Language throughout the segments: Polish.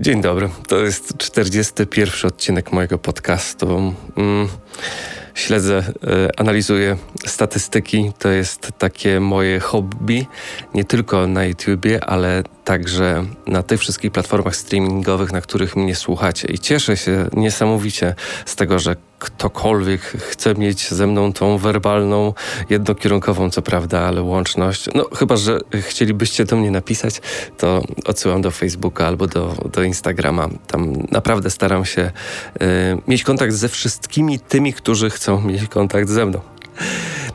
Dzień dobry. To jest 41 odcinek mojego podcastu. Mm, śledzę, e, analizuję statystyki. To jest takie moje hobby, nie tylko na YouTubie, ale także na tych wszystkich platformach streamingowych, na których mnie słuchacie. I cieszę się niesamowicie z tego, że ktokolwiek chce mieć ze mną tą werbalną, jednokierunkową, co prawda, ale łączność. No, chyba, że chcielibyście do mnie napisać, to odsyłam do Facebooka albo do, do Instagrama. Tam naprawdę staram się y, mieć kontakt ze wszystkimi tymi, którzy chcą mieć kontakt ze mną.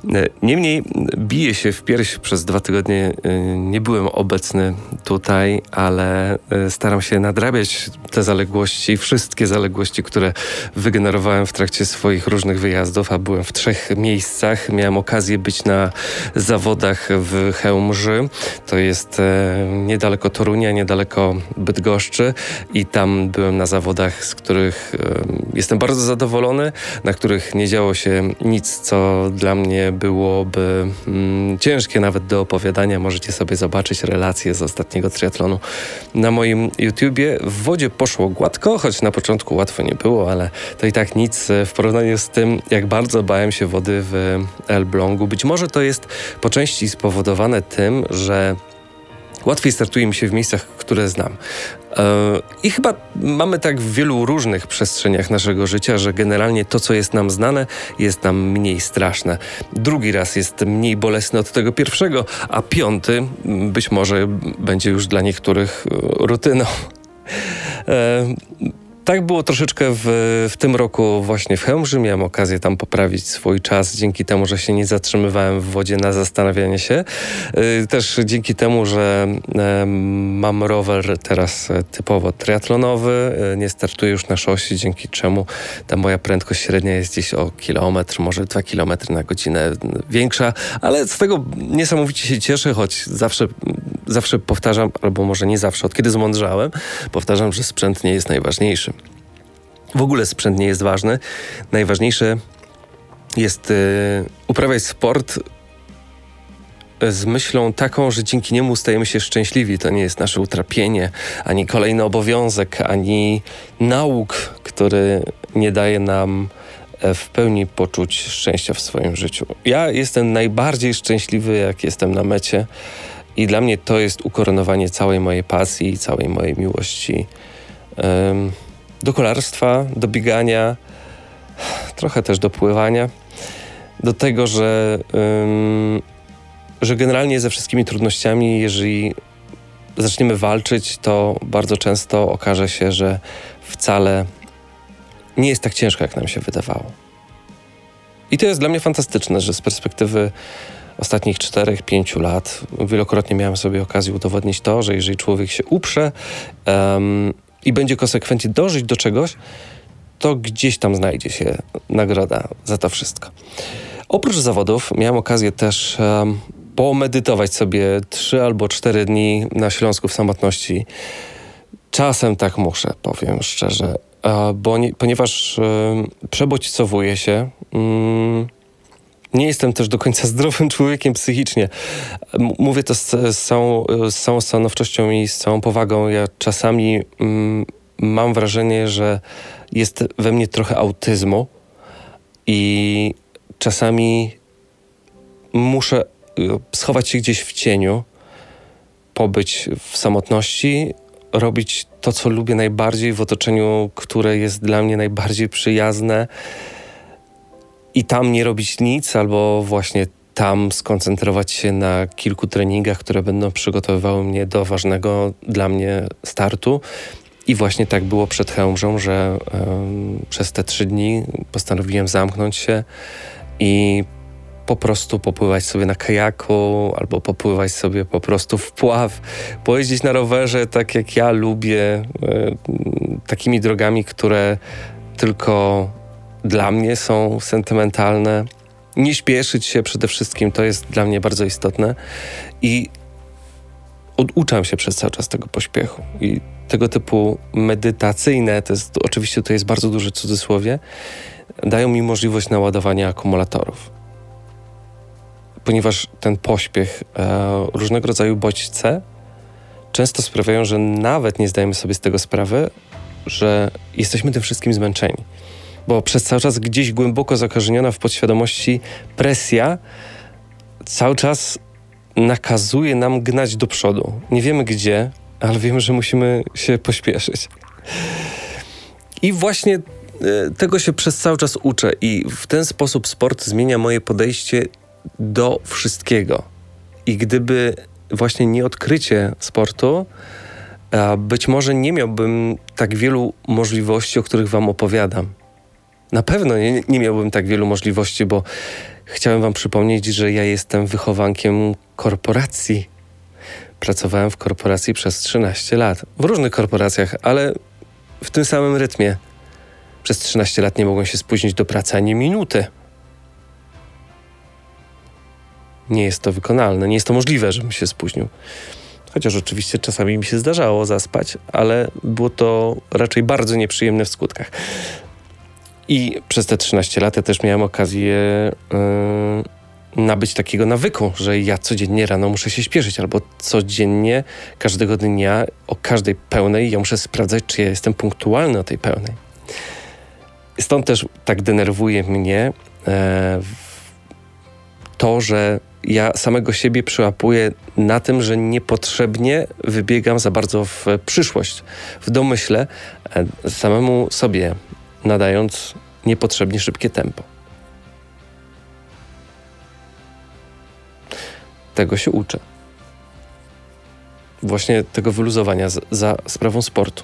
E, niemniej bije się w pierś przez dwa tygodnie. E, nie byłem obecny tutaj, ale e, staram się nadrabiać te zaległości, wszystkie zaległości, które wygenerowałem w trakcie swoich różnych wyjazdów, a byłem w trzech miejscach. Miałem okazję być na zawodach w Chełmży. To jest niedaleko Torunia, niedaleko Bydgoszczy i tam byłem na zawodach, z których jestem bardzo zadowolony, na których nie działo się nic, co dla mnie byłoby mm, ciężkie nawet do opowiadania. Możecie sobie zobaczyć relacje z ostatniego triatlonu na moim YouTubie. W wodzie poszło gładko, choć na początku łatwo nie było, ale to i tak nic w porównaniu z tym, jak bardzo bałem się wody w Elblągu. Być może to jest po części spowodowane tym, że Łatwiej startuje mi się w miejscach, które znam. E, I chyba mamy tak w wielu różnych przestrzeniach naszego życia, że generalnie to, co jest nam znane, jest nam mniej straszne. Drugi raz jest mniej bolesny od tego pierwszego, a piąty być może będzie już dla niektórych e, rutyną. E, tak było troszeczkę w, w tym roku właśnie w Chełmży. Miałem okazję tam poprawić swój czas dzięki temu, że się nie zatrzymywałem w wodzie na zastanawianie się. Y, też dzięki temu, że mam rower teraz typowo triatlonowy, y, nie startuję już na szosie, dzięki czemu ta moja prędkość średnia jest gdzieś o kilometr, może dwa kilometry na godzinę większa, ale z tego niesamowicie się cieszę, choć zawsze, zawsze powtarzam, albo może nie zawsze, od kiedy zmądrzałem, powtarzam, że sprzęt nie jest najważniejszy. W ogóle sprzęt nie jest ważny. Najważniejsze jest y, uprawiać sport z myślą taką, że dzięki niemu stajemy się szczęśliwi. To nie jest nasze utrapienie, ani kolejny obowiązek, ani nauk, który nie daje nam e, w pełni poczuć szczęścia w swoim życiu. Ja jestem najbardziej szczęśliwy, jak jestem na mecie, i dla mnie to jest ukoronowanie całej mojej pasji całej mojej miłości. Do kolarstwa, do biegania, trochę też do pływania, do tego, że, że generalnie ze wszystkimi trudnościami, jeżeli zaczniemy walczyć, to bardzo często okaże się, że wcale nie jest tak ciężko, jak nam się wydawało. I to jest dla mnie fantastyczne, że z perspektywy ostatnich 4-5 lat wielokrotnie miałem sobie okazję udowodnić to, że jeżeli człowiek się uprze, um, i będzie konsekwentnie dążyć do czegoś, to gdzieś tam znajdzie się nagroda za to wszystko. Oprócz zawodów miałem okazję też um, pomedytować sobie trzy albo cztery dni na Śląsku w samotności. Czasem tak muszę, powiem szczerze, bo nie, ponieważ um, przebodźcowuję się. Um, nie jestem też do końca zdrowym człowiekiem psychicznie. Mówię to z, z, całą, z całą stanowczością i z całą powagą. Ja czasami mm, mam wrażenie, że jest we mnie trochę autyzmu i czasami muszę y, schować się gdzieś w cieniu, pobyć w samotności, robić to, co lubię najbardziej w otoczeniu, które jest dla mnie najbardziej przyjazne i tam nie robić nic, albo właśnie tam skoncentrować się na kilku treningach, które będą przygotowywały mnie do ważnego dla mnie startu. I właśnie tak było przed Chełmżą, że przez te trzy dni postanowiłem zamknąć się i po prostu popływać sobie na kajaku albo popływać sobie po prostu w pław, pojeździć na rowerze tak jak ja lubię, e, takimi drogami, które tylko dla mnie są sentymentalne. Nie śpieszyć się przede wszystkim, to jest dla mnie bardzo istotne. I oduczam się przez cały czas tego pośpiechu. I tego typu medytacyjne, to jest, oczywiście to jest bardzo duże cudzysłowie, dają mi możliwość naładowania akumulatorów. Ponieważ ten pośpiech, e, różnego rodzaju bodźce często sprawiają, że nawet nie zdajemy sobie z tego sprawy, że jesteśmy tym wszystkim zmęczeni. Bo przez cały czas gdzieś głęboko zakorzeniona w podświadomości presja cały czas nakazuje nam gnać do przodu. Nie wiemy gdzie, ale wiemy, że musimy się pośpieszyć. I właśnie e, tego się przez cały czas uczę, i w ten sposób sport zmienia moje podejście do wszystkiego. I gdyby właśnie nie odkrycie sportu, być może nie miałbym tak wielu możliwości, o których Wam opowiadam. Na pewno nie, nie miałbym tak wielu możliwości, bo chciałem Wam przypomnieć, że ja jestem wychowankiem korporacji. Pracowałem w korporacji przez 13 lat. W różnych korporacjach, ale w tym samym rytmie. Przez 13 lat nie mogłem się spóźnić do pracy ani minuty. Nie jest to wykonalne, nie jest to możliwe, żebym się spóźnił. Chociaż oczywiście czasami mi się zdarzało zaspać, ale było to raczej bardzo nieprzyjemne w skutkach. I przez te 13 lat ja też miałem okazję yy, nabyć takiego nawyku, że ja codziennie rano muszę się śpieszyć, albo codziennie, każdego dnia, o każdej pełnej, ja muszę sprawdzać, czy ja jestem punktualny o tej pełnej. Stąd też tak denerwuje mnie yy, to, że ja samego siebie przyłapuję na tym, że niepotrzebnie wybiegam za bardzo w przyszłość, w domyśle, e, samemu sobie nadając niepotrzebnie szybkie tempo. Tego się uczę. Właśnie tego wyluzowania za, za sprawą sportu.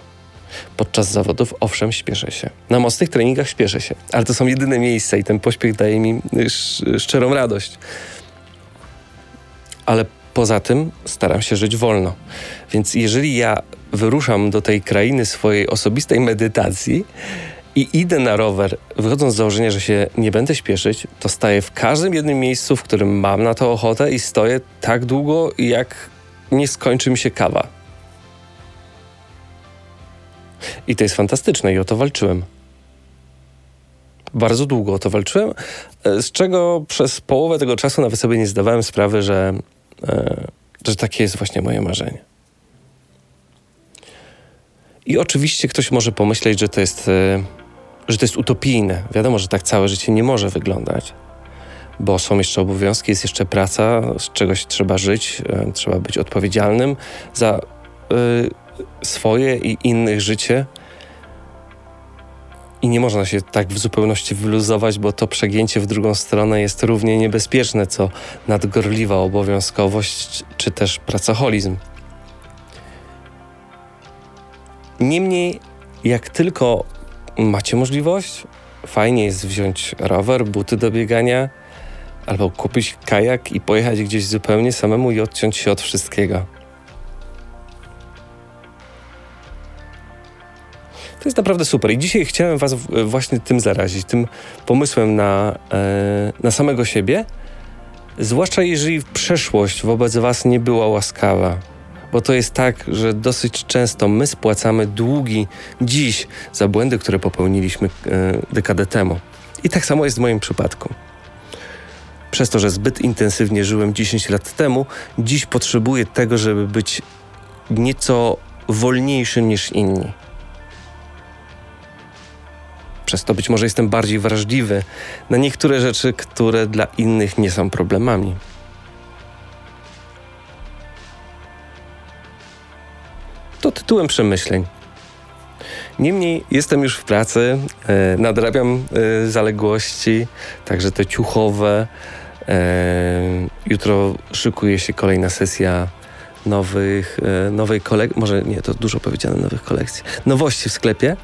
Podczas zawodów, owszem, śpieszę się. Na mocnych treningach śpieszę się, ale to są jedyne miejsca i ten pośpiech daje mi szczerą radość ale poza tym staram się żyć wolno. Więc jeżeli ja wyruszam do tej krainy swojej osobistej medytacji i idę na rower, wychodząc z założenia, że się nie będę śpieszyć, to staję w każdym jednym miejscu, w którym mam na to ochotę i stoję tak długo, jak nie skończy mi się kawa. I to jest fantastyczne i o to walczyłem. Bardzo długo o to walczyłem, z czego przez połowę tego czasu nawet sobie nie zdawałem sprawy, że E, że takie jest właśnie moje marzenie. I oczywiście ktoś może pomyśleć, że to jest, e, że to jest utopijne. Wiadomo, że tak całe życie nie może wyglądać, bo są jeszcze obowiązki, jest jeszcze praca, z czegoś trzeba żyć, e, trzeba być odpowiedzialnym za swoje i innych życie. I nie można się tak w zupełności wyluzować, bo to przegięcie w drugą stronę jest równie niebezpieczne, co nadgorliwa obowiązkowość czy też pracoholizm. Niemniej, jak tylko macie możliwość, fajnie jest wziąć rower, buty do biegania, albo kupić kajak i pojechać gdzieś zupełnie samemu i odciąć się od wszystkiego. To jest naprawdę super. I dzisiaj chciałem Was właśnie tym zarazić, tym pomysłem na, e, na samego siebie. Zwłaszcza jeżeli przeszłość wobec Was nie była łaskawa. Bo to jest tak, że dosyć często my spłacamy długi dziś za błędy, które popełniliśmy e, dekadę temu. I tak samo jest w moim przypadku. Przez to, że zbyt intensywnie żyłem 10 lat temu, dziś potrzebuję tego, żeby być nieco wolniejszym niż inni. Przez to być może jestem bardziej wrażliwy na niektóre rzeczy, które dla innych nie są problemami. To tytułem przemyśleń. Niemniej jestem już w pracy, e, nadrabiam e, zaległości, także te ciuchowe. E, jutro szykuje się kolejna sesja nowych, nowej kolekcji, może nie, to dużo powiedziane, nowych kolekcji, nowości w sklepie.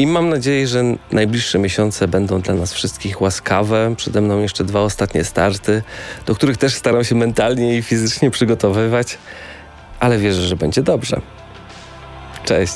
I mam nadzieję, że najbliższe miesiące będą dla nas wszystkich łaskawe. Przede mną jeszcze dwa ostatnie starty, do których też staram się mentalnie i fizycznie przygotowywać, ale wierzę, że będzie dobrze. Cześć.